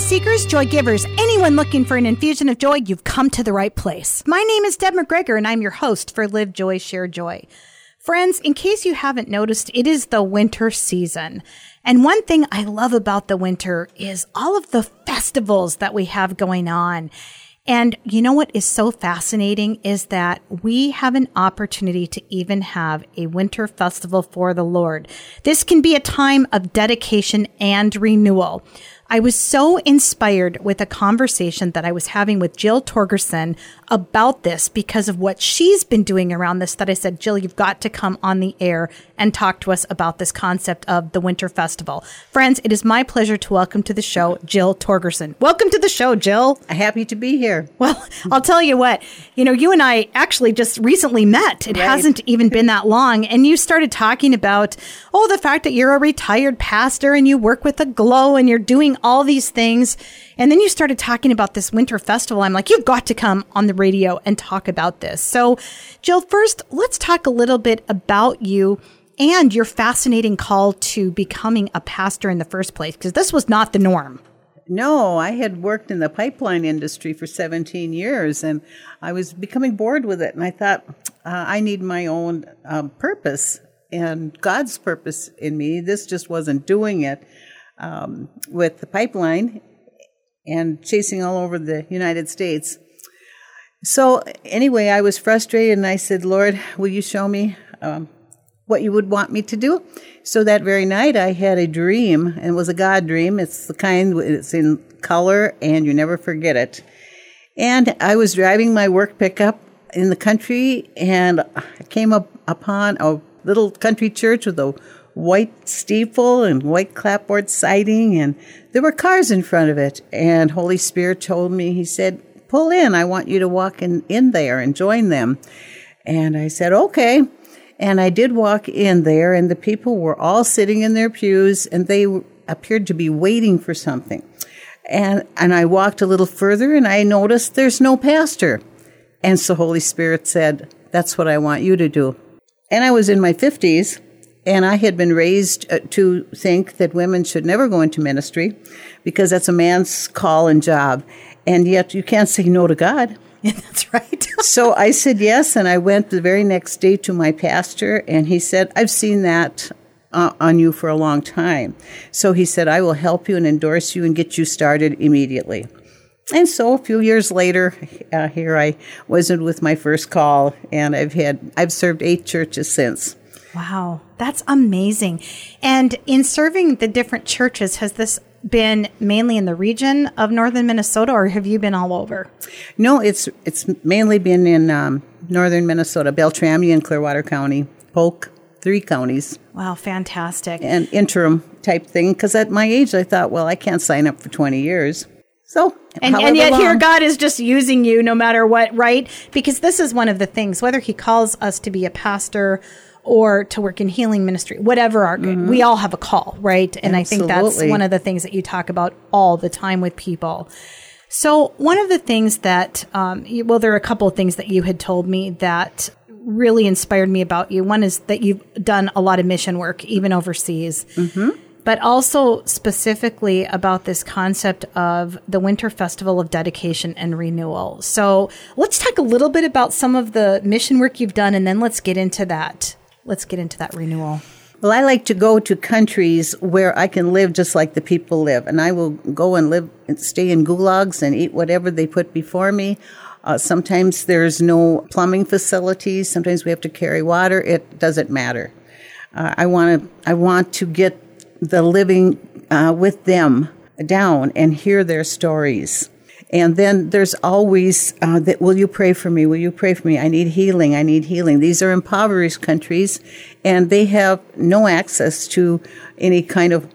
seekers, joy givers, anyone looking for an infusion of joy, you've come to the right place. My name is Deb McGregor, and I'm your host for Live Joy, Share Joy. Friends, in case you haven't noticed, it is the winter season. And one thing I love about the winter is all of the festivals that we have going on. And you know what is so fascinating is that we have an opportunity to even have a winter festival for the Lord. This can be a time of dedication and renewal. I was so inspired with a conversation that I was having with Jill Torgerson about this because of what she's been doing around this that I said, Jill, you've got to come on the air and talk to us about this concept of the Winter Festival. Friends, it is my pleasure to welcome to the show Jill Torgerson. Welcome to the show, Jill. Happy to be here. Well, I'll tell you what, you know, you and I actually just recently met. It right. hasn't even been that long. And you started talking about, oh, the fact that you're a retired pastor and you work with Aglow and you're doing all these things. And then you started talking about this winter festival. I'm like, you've got to come on the radio and talk about this. So, Jill, first, let's talk a little bit about you and your fascinating call to becoming a pastor in the first place, because this was not the norm. No, I had worked in the pipeline industry for 17 years and I was becoming bored with it. And I thought, uh, I need my own um, purpose and God's purpose in me. This just wasn't doing it um, with the pipeline and chasing all over the United States. So, anyway, I was frustrated and I said, Lord, will you show me um, what you would want me to do? So, that very night, I had a dream, and it was a God dream. It's the kind, it's in color, and you never forget it. And I was driving my work pickup in the country, and I came up upon a little country church with a white steeple and white clapboard siding, and there were cars in front of it. And Holy Spirit told me, He said, Pull in. I want you to walk in, in there and join them. And I said, Okay. And I did walk in there, and the people were all sitting in their pews, and they appeared to be waiting for something. And, and I walked a little further, and I noticed there's no pastor. And so Holy Spirit said, That's what I want you to do. And I was in my 50s, and I had been raised uh, to think that women should never go into ministry because that's a man's call and job. And yet you can't say no to God. Yeah, that's right. so I said yes, and I went the very next day to my pastor, and he said, I've seen that uh, on you for a long time. So he said, I will help you and endorse you and get you started immediately. And so a few years later, uh, here I was with my first call, and I've had I've served eight churches since. Wow, that's amazing. And in serving the different churches, has this been mainly in the region of northern Minnesota, or have you been all over? No, it's it's mainly been in um, northern Minnesota, Beltrami and Clearwater County, Polk, three counties. Wow, fantastic! And interim type thing, because at my age, I thought, well, I can't sign up for twenty years. So, and, and yet long. here God is just using you no matter what, right? Because this is one of the things, whether He calls us to be a pastor or to work in healing ministry, whatever our mm-hmm. we all have a call, right? And Absolutely. I think that's one of the things that you talk about all the time with people. So one of the things that, um, well, there are a couple of things that you had told me that really inspired me about you. One is that you've done a lot of mission work, even overseas. Mm-hmm. But also specifically about this concept of the Winter Festival of Dedication and Renewal. So let's talk a little bit about some of the mission work you've done, and then let's get into that let's get into that renewal. Well, I like to go to countries where I can live just like the people live, and I will go and live and stay in gulags and eat whatever they put before me. Uh, sometimes there's no plumbing facilities. Sometimes we have to carry water. It doesn't matter. Uh, I want to. I want to get the living uh, with them down and hear their stories. And then there's always uh, that, will you pray for me? Will you pray for me? I need healing. I need healing. These are impoverished countries and they have no access to any kind of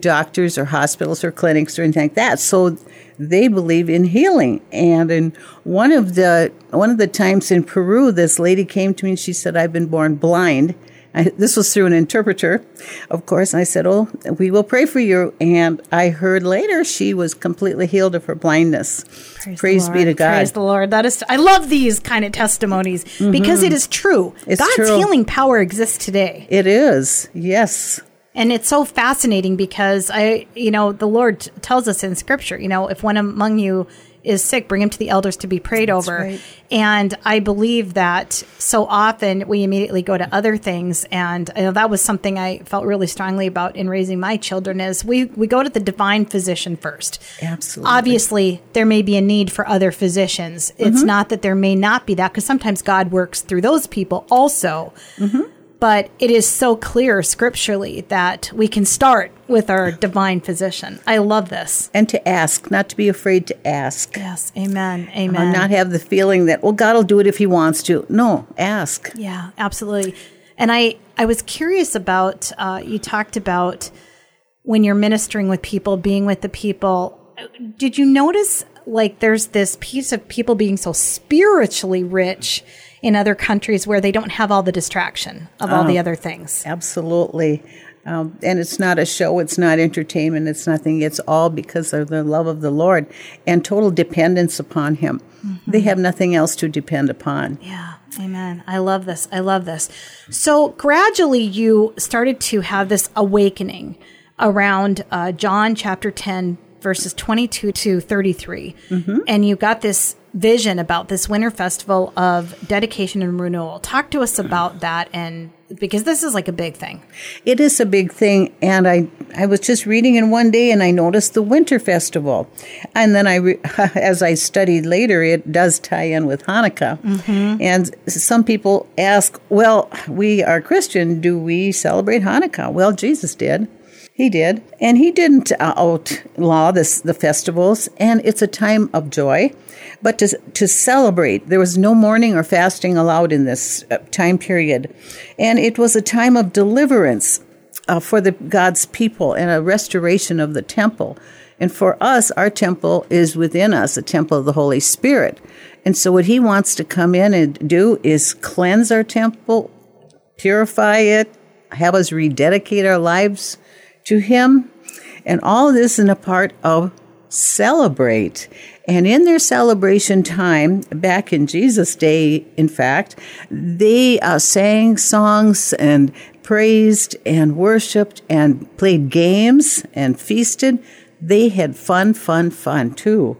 doctors or hospitals or clinics or anything like that. So they believe in healing. And in one of the, one of the times in Peru, this lady came to me and she said, I've been born blind I, this was through an interpreter, of course. And I said, Oh, we will pray for you. And I heard later she was completely healed of her blindness. Praise, Praise be to God. Praise the Lord. That is, I love these kind of testimonies mm-hmm. because it is true. It's God's true. healing power exists today. It is, yes. And it's so fascinating because I, you know, the Lord tells us in scripture, you know, if one among you is sick, bring him to the elders to be prayed That's over. right. And I believe that so often we immediately go to other things. And I know that was something I felt really strongly about in raising my children is we, we go to the divine physician first. Absolutely. Obviously, there may be a need for other physicians. It's mm-hmm. not that there may not be that because sometimes God works through those people also. Mm-hmm. But it is so clear scripturally that we can start with our divine physician. I love this. And to ask, not to be afraid to ask. Yes. Amen. Amen. And not have the feeling that, well, God will do it if He wants to. No, ask. Yeah, absolutely. And I, I was curious about, uh, you talked about when you're ministering with people, being with the people. Did you notice like there's this piece of people being so spiritually rich in other countries where they don't have all the distraction of all the other things? Absolutely. Um, and it's not a show, it's not entertainment, it's nothing. It's all because of the love of the Lord and total dependence upon Him. They have nothing else to depend upon. Yeah. Amen. I love this. I love this. So gradually you started to have this awakening around uh, John chapter 10, verses 22 to 33. Mm-hmm. And you got this vision about this winter festival of dedication and renewal. Talk to us about mm-hmm. that and because this is like a big thing. It is a big thing, and I I was just reading in one day, and I noticed the Winter Festival, and then I, re- as I studied later, it does tie in with Hanukkah, mm-hmm. and some people ask, well, we are Christian, do we celebrate Hanukkah? Well, Jesus did. He did, and he didn't uh, outlaw this, the festivals, and it's a time of joy. But to to celebrate, there was no mourning or fasting allowed in this uh, time period, and it was a time of deliverance uh, for the God's people and a restoration of the temple. And for us, our temple is within us, a temple of the Holy Spirit. And so, what He wants to come in and do is cleanse our temple, purify it, have us rededicate our lives to Him. And all this in a part of celebrate. And in their celebration time, back in Jesus' day, in fact, they uh, sang songs and praised and worshiped and played games and feasted. They had fun, fun, fun too.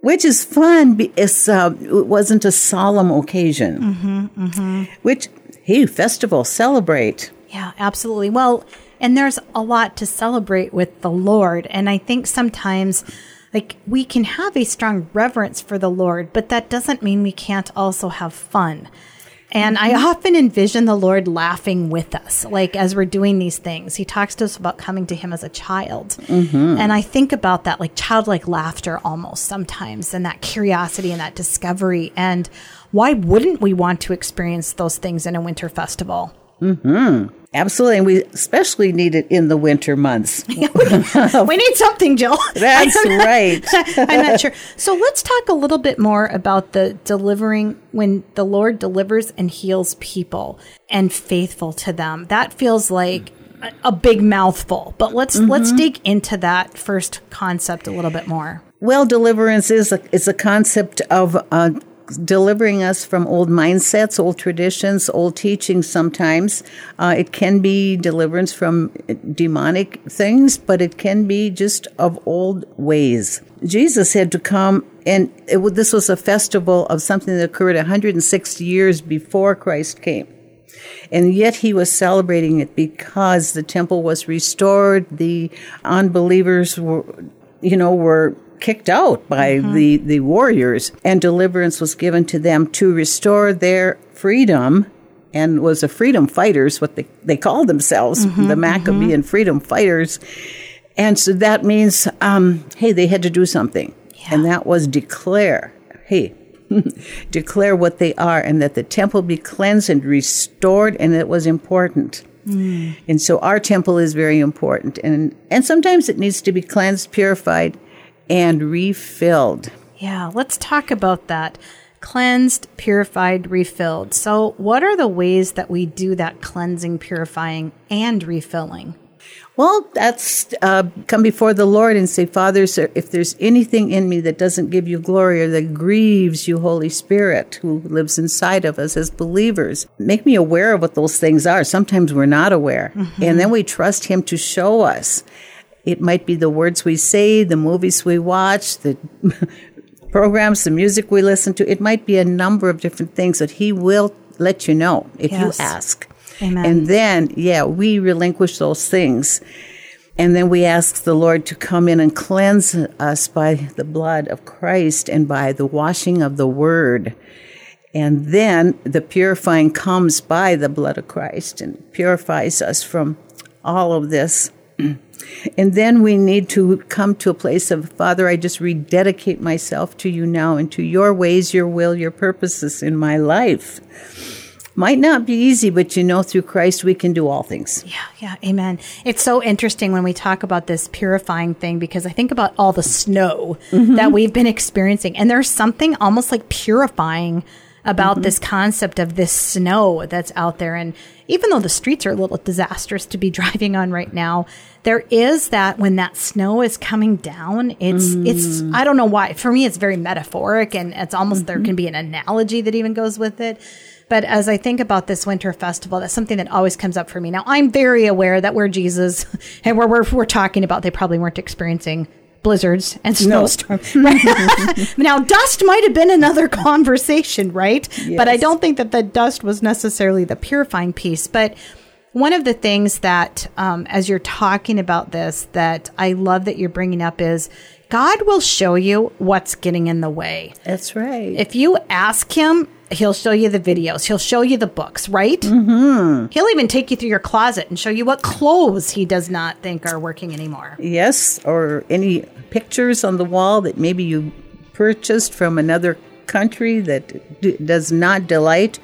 Which is fun. be- It's, uh, it wasn't a solemn occasion. Which, hey, festival, celebrate. Yeah, absolutely. Well, and there's a lot to celebrate with the Lord. And I think sometimes, like, we can have a strong reverence for the Lord, but that doesn't mean we can't also have fun. And I mm-hmm. often envision the Lord laughing with us, like as we're doing these things. He talks to us about coming to Him as a child. Mm-hmm. And I think about that, like childlike laughter almost sometimes, and that curiosity and that discovery. And why wouldn't we want to experience those things in a winter festival? Absolutely. And we especially need it in the winter months. we need something, Jill. That's I'm not- right. I'm not sure. So let's talk a little bit more about the delivering when the Lord delivers and heals people and faithful to them. That feels like a, a big mouthful, but let's Mm-hmm. let's dig into that first concept a little bit more. Well, deliverance is a, is a concept of uh, delivering us from old mindsets, old traditions, old teachings sometimes. Uh, it can be deliverance from demonic things, but it can be just of old ways. Jesus had to come, and it, this was a festival of something that occurred 160 years before Christ came. And yet he was celebrating it because the temple was restored. The unbelievers were, you know, were kicked out by mm-hmm. the, the warriors and deliverance was given to them to restore their freedom and was a freedom fighters, what they, they called themselves, mm-hmm, the Maccabean mm-hmm. freedom fighters. And so that means, um, hey, they had to do something. And that was declare, hey, declare what they are and that the temple be cleansed and restored and it was important. Mm. And so our temple is very important and and sometimes it needs to be cleansed, purified and refilled. Yeah, let's talk about that. Cleansed, purified, refilled. So, what are the ways that we do that cleansing, purifying, and refilling? Well, that's uh, come before the Lord and say, Father, sir, if there's anything in me that doesn't give you glory or that grieves you, Holy Spirit, who lives inside of us as believers, make me aware of what those things are. Sometimes we're not aware. Mm-hmm. And then we trust Him to show us. It might be the words we say, the movies we watch, the programs, the music we listen to. It might be a number of different things that He will let you know if yes. you ask. Amen. And then, yeah, we relinquish those things. And then we ask the Lord to come in and cleanse us by the blood of Christ and by the washing of the word. And then the purifying comes by the blood of Christ and purifies us from all of this. And then we need to come to a place of, Father, I just rededicate myself to you now and to your ways, your will, your purposes in my life. Might not be easy, but you know, through Christ, we can do all things. Yeah, yeah, amen. It's so interesting when we talk about this purifying thing because I think about all the snow mm-hmm. that we've been experiencing, and there's something almost like purifying about mm-hmm. this concept of this snow that's out there. And even though the streets are a little disastrous to be driving on right now, there is that when that snow is coming down, it's, mm. it's, I don't know why. For me, it's very metaphoric and it's almost, mm-hmm. there can be an analogy that even goes with it. But as I think about this winter festival, that's something that always comes up for me. Now, I'm very aware that where Jesus and where we're, we're talking about, they probably weren't experiencing blizzards and snowstorms. No. now, dust might have been another conversation, right? Yes. But I don't think that the dust was necessarily the purifying piece. But one of the things that, um, as you're talking about this, that I love that you're bringing up is God will show you what's getting in the way. That's right. If you ask Him, He'll show you the videos. He'll show you the books, right? Mm-hmm. He'll even take you through your closet and show you what clothes he does not think are working anymore. Yes, or any pictures on the wall that maybe you purchased from another country that d- does not delight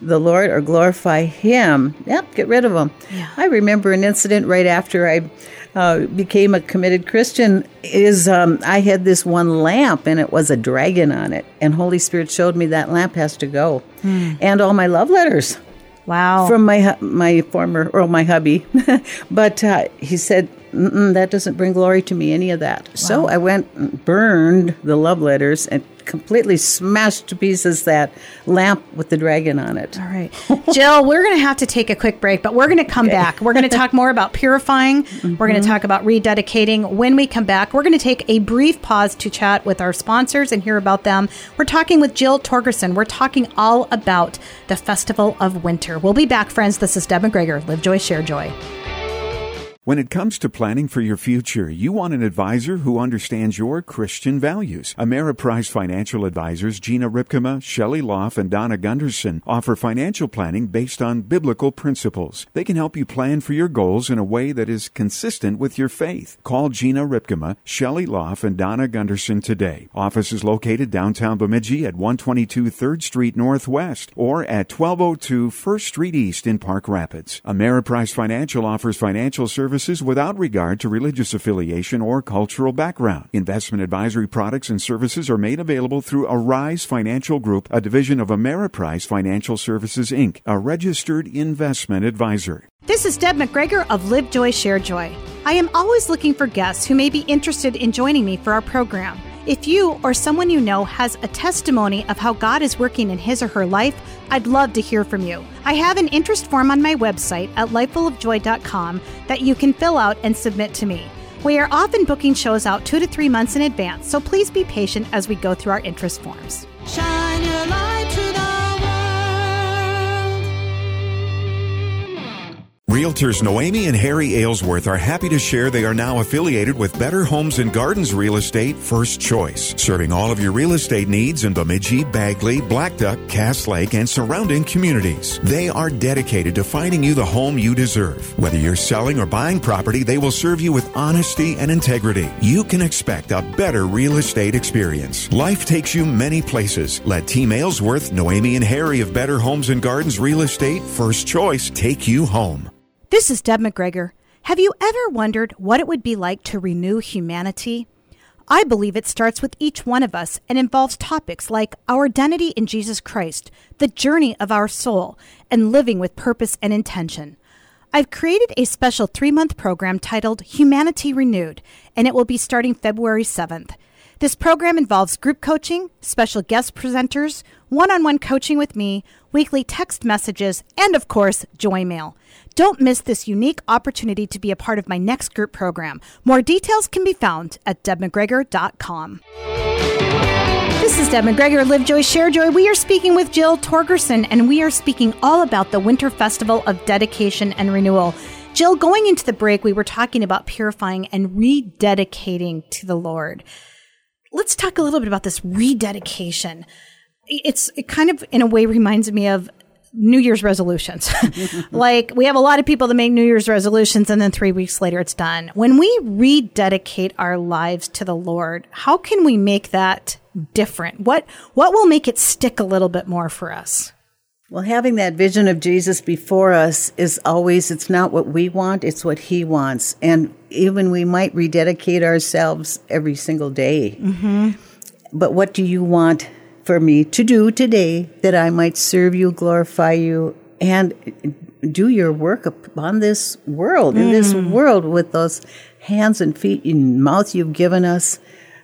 the Lord or glorify Him. Yep, get rid of them. Yeah. I remember an incident right after I uh, became a committed Christian is um, I had this one lamp and it was a dragon on it, and Holy Spirit showed me that lamp has to go, mm. and all my love letters. Wow! From my my former or my hubby, but uh, he said that doesn't bring glory to me. Any of that. Wow. So I went and burned the love letters and completely smashed to pieces that lamp with the dragon on it. All right. Jill, we're going to have to take a quick break, but we're going to come okay. back. We're going to talk more about purifying. Mm-hmm. We're going to talk about rededicating. When we come back, we're going to take a brief pause to chat with our sponsors and hear about them. We're talking with Jill Torgerson. We're talking all about the Festival of Winter. We'll be back, friends. This is Deb McGregor. Live joy, share joy. When it comes to planning for your future, you want an advisor who understands your Christian values. Ameriprise Financial Advisors Gina Ripkema, Shelley Loff, and Donna Gunderson offer financial planning based on biblical principles. They can help you plan for your goals in a way that is consistent with your faith. Call Gina Ripkema, Shelley Loff, and Donna Gunderson today. Office is located downtown Bemidji at 122 3rd Street Northwest or at 1202 1st Street East in Park Rapids. Ameriprise Financial offers financial services services without regard to religious affiliation or cultural background. Investment advisory products and services are made available through Arise Financial Group, a division of Ameriprise Financial Services Inc., a registered investment advisor. This is Deb McGregor of Live Joy, Share Joy. I am always looking for guests who may be interested in joining me for our program. If you or someone you know has a testimony of how God is working in his or her life, I'd love to hear from you. I have an interest form on my website at lifefulofjoy.com that you can fill out and submit to me. We are often booking shows out two to three months in advance, so please be patient as we go through our interest forms. Realtors Noemi and Harry Aylesworth are happy to share they are now affiliated with Better Homes and Gardens Real Estate First Choice, serving all of your real estate needs in Bemidji, Bagley, Blackduck, Cass Lake, and surrounding communities. They are dedicated to finding you the home you deserve. Whether you're selling or buying property, they will serve you with honesty and integrity. You can expect a better real estate experience. Life takes you many places. Let Team Aylesworth, Noemi, and Harry of Better Homes and Gardens Real Estate First Choice take you home. This is Deb McGregor. Have you ever wondered what it would be like to renew humanity? I believe it starts with each one of us and involves topics like our identity in Jesus Christ, the journey of our soul, and living with purpose and intention. I've created a special three month program titled Humanity Renewed, and it will be starting February 7th. This program involves group coaching, special guest presenters, one on one coaching with me, weekly text messages, and of course, joy mail. Don't miss this unique opportunity to be a part of my next group program. More details can be found at debmcgregor.com. This is Deb McGregor, Live Joy, Share Joy. We are speaking with Jill Torgerson, and we are speaking all about the Winter Festival of Dedication and Renewal. Jill, going into the break, we were talking about purifying and rededicating to the Lord. Let's talk a little bit about this rededication. It's it kind of, in a way, reminds me of New Year's resolutions. like we have a lot of people that make New Year's resolutions and then three weeks later it's done. When we rededicate our lives to the Lord, how can we make that different? What what will make it stick a little bit more for us? Well, having that vision of Jesus before us is always, it's not what we want, it's what He wants. And even we might rededicate ourselves every single day. Mm-hmm. But what do you want for me to do today that I might serve you, glorify you, and do your work upon this world, in this Mm. world with those hands and feet and mouth you've given us.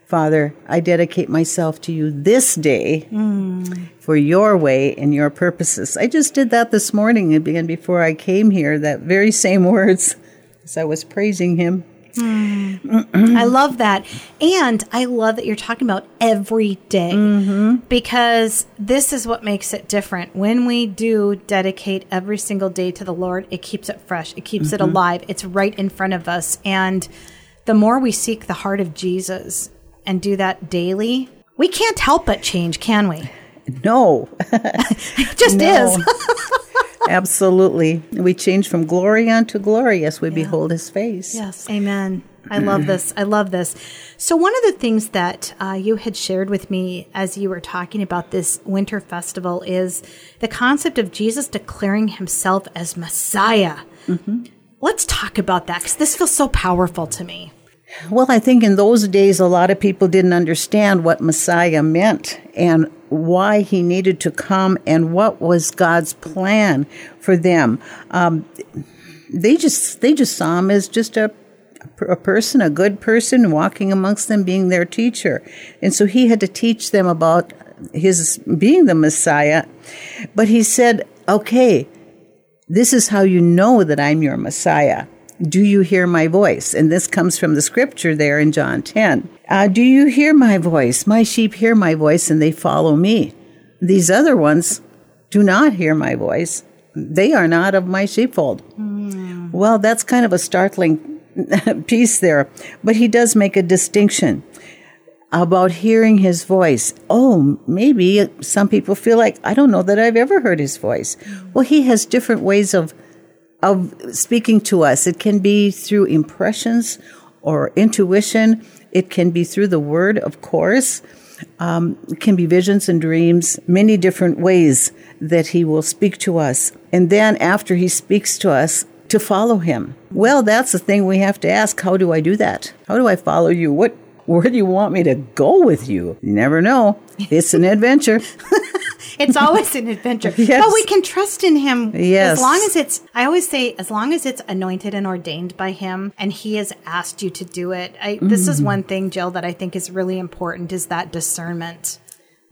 Father, I dedicate myself to you this day Mm. for your way and your purposes. I just did that this morning and before I came here, that very same words as I was praising him. I love that. And I love that you're talking about every day because this is what makes it different. When we do dedicate every single day to the Lord, it keeps it fresh, it keeps it alive, it's right in front of us. And the more we seek the heart of Jesus and do that daily, we can't help but change, can we? No, It just No. is. absolutely. We change from glory unto glory as we behold his face. Yes, amen. I love this. I love this. So, one of the things that uh, you had shared with me as you were talking about this winter festival is the concept of Jesus declaring himself as Messiah. Let's talk about that because this feels so powerful to me. Well, I think in those days, a lot of people didn't understand what Messiah meant and why he needed to come and what was God's plan for them. Um, they just they just saw him as just a a person, a good person, walking amongst them, being their teacher, and so he had to teach them about his being the Messiah. But he said, "Okay, this is how you know that I'm your Messiah." Do you hear my voice? And this comes from the scripture there in John 10. Uh, do you hear my voice? My sheep hear my voice and they follow me. These other ones do not hear my voice. They are not of my sheepfold. Well, that's kind of a startling piece there. But he does make a distinction about hearing his voice. Oh, maybe some people feel like, I don't know that I've ever heard his voice. Well, he has different ways of of speaking to us. It can be through impressions or intuition. It can be through the word, of course. Um, it can be visions and dreams, many different ways that he will speak to us. And then after he speaks to us, to follow him. Well, that's the thing we have to ask. How do I do that? How do I follow you? What, where do you want me to go with you? You never know. It's an adventure. It's always an adventure. Yes. But we can trust in him Yes. as long as it's I always say as long as it's anointed and ordained by him and he has asked you to do it. I, This Mm-hmm. is one thing, Jill, that I think is really important is that discernment.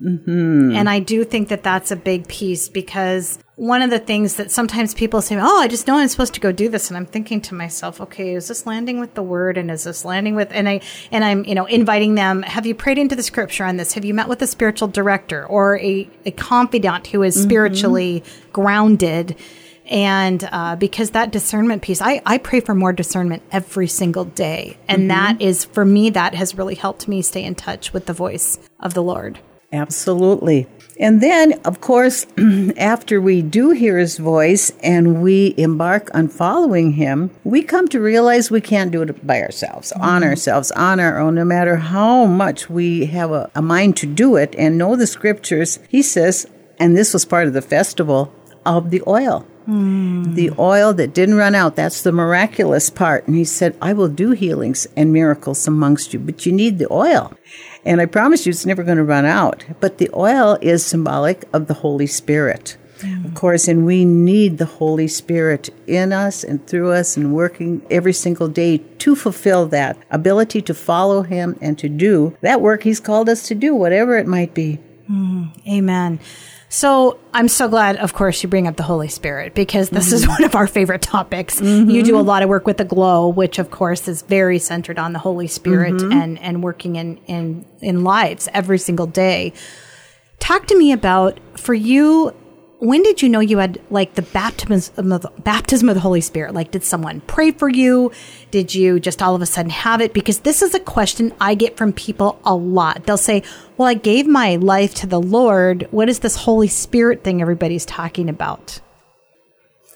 Mm-hmm. And I do think that that's a big piece because one of the things that sometimes people say, "Oh, I just know I'm supposed to go do this," and I'm thinking to myself, "Okay, is this landing with the word, and is this landing with?" And I and I'm you know inviting them. Have you prayed into the scripture on this? Have you met with a spiritual director or a a confidant who is spiritually grounded? And uh, because that discernment piece, I, I pray for more discernment every single day. And that is, for me, that has really helped me stay in touch with the voice of the Lord. Absolutely. And then, of course, after we do hear his voice and we embark on following him, we come to realize we can't do it by ourselves, on mm-hmm. ourselves, on our own, no matter how much we have a, a mind to do it and know the scriptures. He says, and this was part of the festival of the oil. The oil that didn't run out, that's the miraculous part. And he said, I will do healings and miracles amongst you, but you need the oil. And I promise you, it's never going to run out. But the oil is symbolic of the Holy Spirit. of course, and we need the Holy Spirit in us and through us and working every single day to fulfill that ability to follow Him and to do that work He's called us to do, whatever it might be. Mm, amen. So I'm so glad, of course, you bring up the Holy Spirit because this is mm-hmm. one of our favorite topics. You do a mm-hmm. lot of work with the Glow, which of course is very centered on the Holy Spirit mm-hmm. and and working in in in lives every single day. Talk to me about for you. When did you know you had like the baptism of the, baptism of the Holy Spirit? Like, did someone pray for you? Did you just all of a sudden have it? Because this is a question I get from people a lot. They'll say, "Well, I gave my life to the Lord. What is this Holy Spirit thing everybody's talking about?"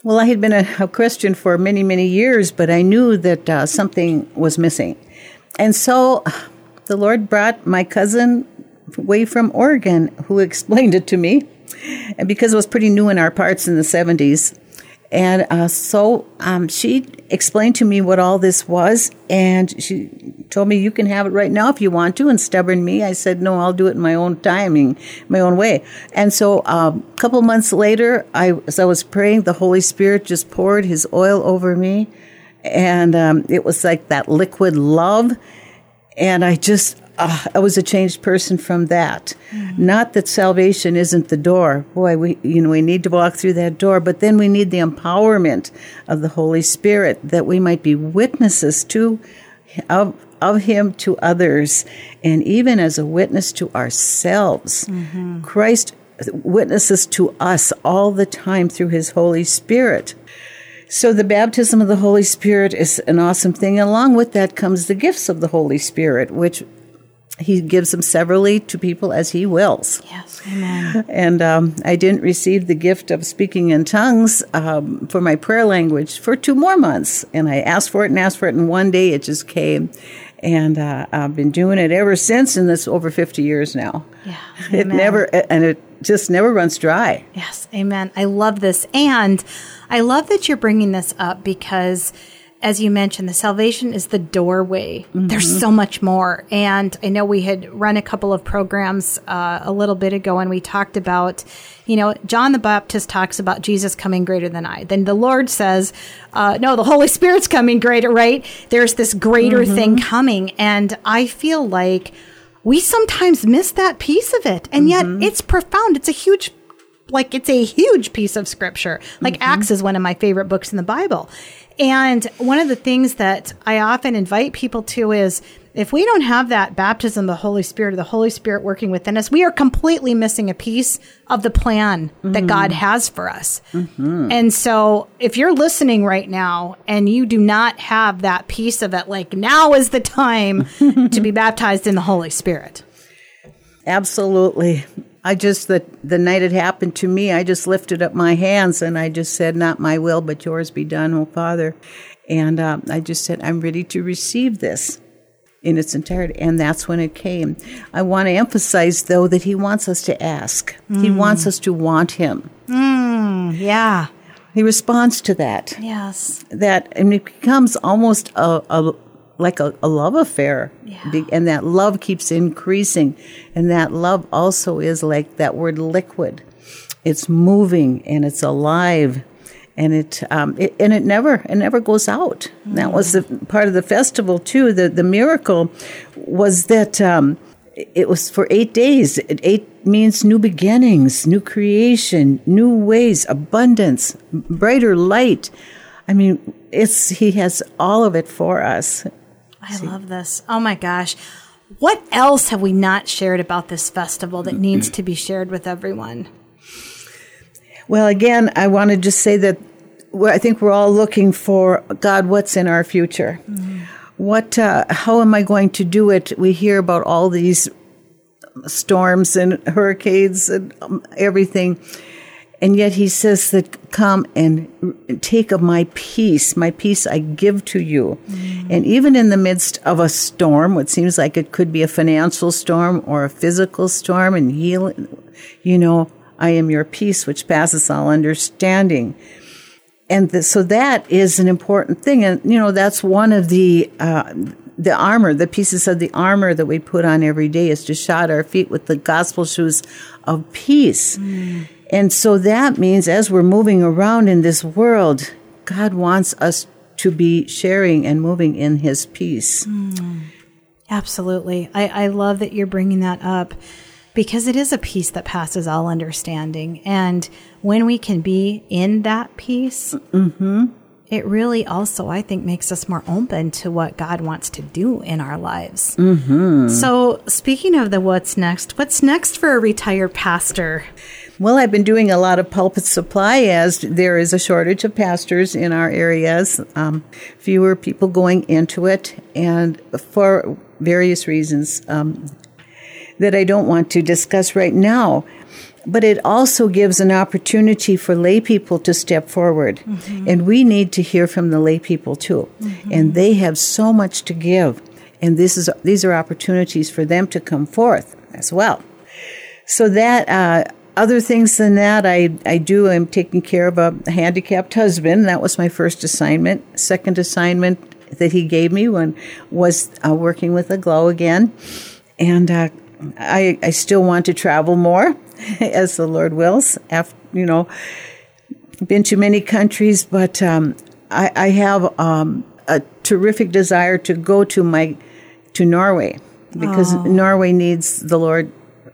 Well, I had been a, a Christian for many, many years, but I knew that uh, something was missing. And so the Lord brought my cousin way from Oregon who explained it to me. And because it was pretty new in our parts in the 70s. And uh, so um, she explained to me what all this was, and she told me, You can have it right now if you want to. And stubborn me, I said, No, I'll do it in my own timing, my own way. And so um, a couple months later, I, as I was praying, the Holy Spirit just poured his oil over me. And um, it was like that liquid love. And I just, uh, I was a changed person from that. Not that salvation isn't the door. Boy, we you know we need to walk through that door, but then we need the empowerment of the Holy Spirit that we might be witnesses to of of Him to others, and even as a witness to ourselves. Christ witnesses to us all the time through His Holy Spirit. So the baptism of the Holy Spirit is an awesome thing. Along with that comes the gifts of the Holy Spirit, which he gives them severally to people as he wills. Yes, Amen. And um, I didn't receive the gift of speaking in tongues um, for my prayer language for two more months. And I asked for it and asked for it, and one day it just came. And uh, I've been doing it ever since, and it's over 50 years now. Yeah, It amen. never, and it just never runs dry. Yes, amen. I love this. And I love that you're bringing this up because, as you mentioned, the salvation is the doorway. There's so much more. And I know we had run a couple of programs uh, a little bit ago and we talked about, you know, John the Baptist talks about Jesus coming greater than I. Then the Lord says, uh, no, the Holy Spirit's coming greater, right? There's this greater thing coming. And I feel like, we sometimes miss that piece of it. And yet it's profound. It's a huge, like, it's a huge piece of scripture. Like, Acts is one of my favorite books in the Bible. And one of the things that I often invite people to is if we don't have that baptism of the Holy Spirit, or the Holy Spirit working within us, we are completely missing a piece of the plan that God mm-hmm. has for us. Mm-hmm. And so if you're listening right now and you do not have that piece of it, like now is the time to be baptized in the Holy Spirit. Absolutely. I just, the, the night it happened to me, I just lifted up my hands and I just said, Not my will, but yours be done, O Father. And uh, I just said, I'm ready to receive this in its entirety. And that's when it came. I want to emphasize, though, that He wants us to ask, He wants us to want Him. Yeah. He responds to that. Yes. That, and it becomes almost a, a like a, a love affair. Yeah. And that love keeps increasing. And that love also is like that word liquid. It's moving and it's alive. And it, um, it and it never it never goes out. That was the part of the festival too. The the miracle was that um, it was for eight days. It, eight means new beginnings, new creation, new ways, abundance, brighter light. I mean, it's he has all of it for us. I love this. Oh my gosh. What else have we not shared about this festival that needs to be shared with everyone? Well, again, I want to just say that I think we're all looking for God. What's in our future? What? Uh, how am I going to do it? We hear about all these storms and hurricanes and um, everything, and yet He says that come and take of my peace. My peace I give to you. And even in the midst of a storm, what seems like it could be a financial storm or a physical storm, and healing, you know, I am your peace, which passes all understanding and th- so that is an important thing and you know that's one of the uh, the armor the pieces of the armor that we put on every day is to shod our feet with the gospel shoes of peace And so that means as we're moving around in this world, God wants us to be sharing and moving in His peace. Mm. Absolutely. I, I love that you're bringing that up because it is a peace that passes all understanding. And when we can be in that peace, mm-hmm. it really also, I think, makes us more open to what God wants to do in our lives. Mm-hmm. So, speaking of the what's next, what's next for a retired pastor? Well, I've been doing a lot of pulpit supply as there is a shortage of pastors in our areas, um, fewer people going into it, and for various reasons um, that I don't want to discuss right now. But it also gives an opportunity for lay people to step forward. Mm-hmm. And we need to hear from the lay people too. Mm-hmm. And they have so much to give. And this is, these are opportunities for them to come forth as well. So that, uh, other things than that, I, I do. I'm taking care of a handicapped husband. That was my first assignment. Second assignment that he gave me when was uh, working with Aglow again, and uh, I I still want to travel more, as the Lord wills. After you know, been to many countries, but um, I, I, have um, a terrific desire to go to my to Norway because oh. Norway needs the Lord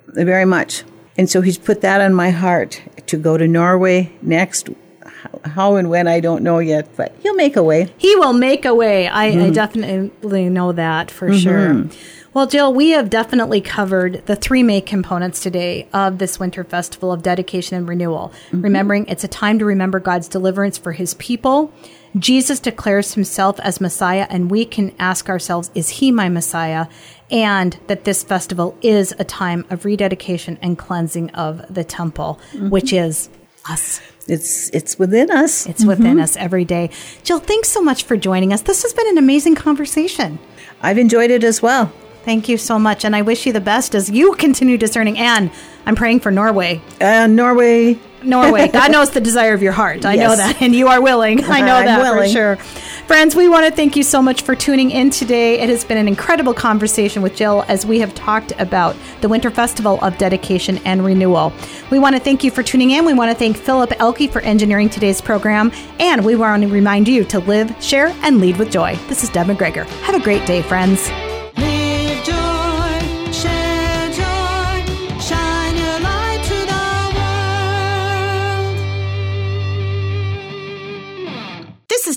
very much. And so he's put that on my heart to go to Norway next. How and when I don't know yet, but he'll make a way. He will make a way. I, mm-hmm. I definitely know that for mm-hmm. sure. Well, Jill, we have definitely covered the three main components today of this winter festival of dedication and renewal. Mm-hmm. Remembering it's a time to remember God's deliverance for his people. Jesus declares himself as Messiah, and we can ask ourselves, is he my Messiah? And that this festival is a time of rededication and cleansing of the temple, mm-hmm. which is us. It's it's within us. It's mm-hmm. within us every day. Jill, thanks so much for joining us. This has been an amazing conversation. I've enjoyed it as well. Thank you so much, and I wish you the best as you continue discerning. And I'm praying for Norway. Uh, Norway. Norway. God knows the desire of your heart. I yes. know that, and you are willing. I know that willing. for sure. Friends, we want to thank you so much for tuning in today. It has been an incredible conversation with Jill as we have talked about the Winter Festival of Dedication and Renewal. We want to thank you for tuning in. We want to thank Philip Elke for engineering today's program. And we want to remind you to live, share, and lead with joy. This is Deb McGregor. Have a great day, friends.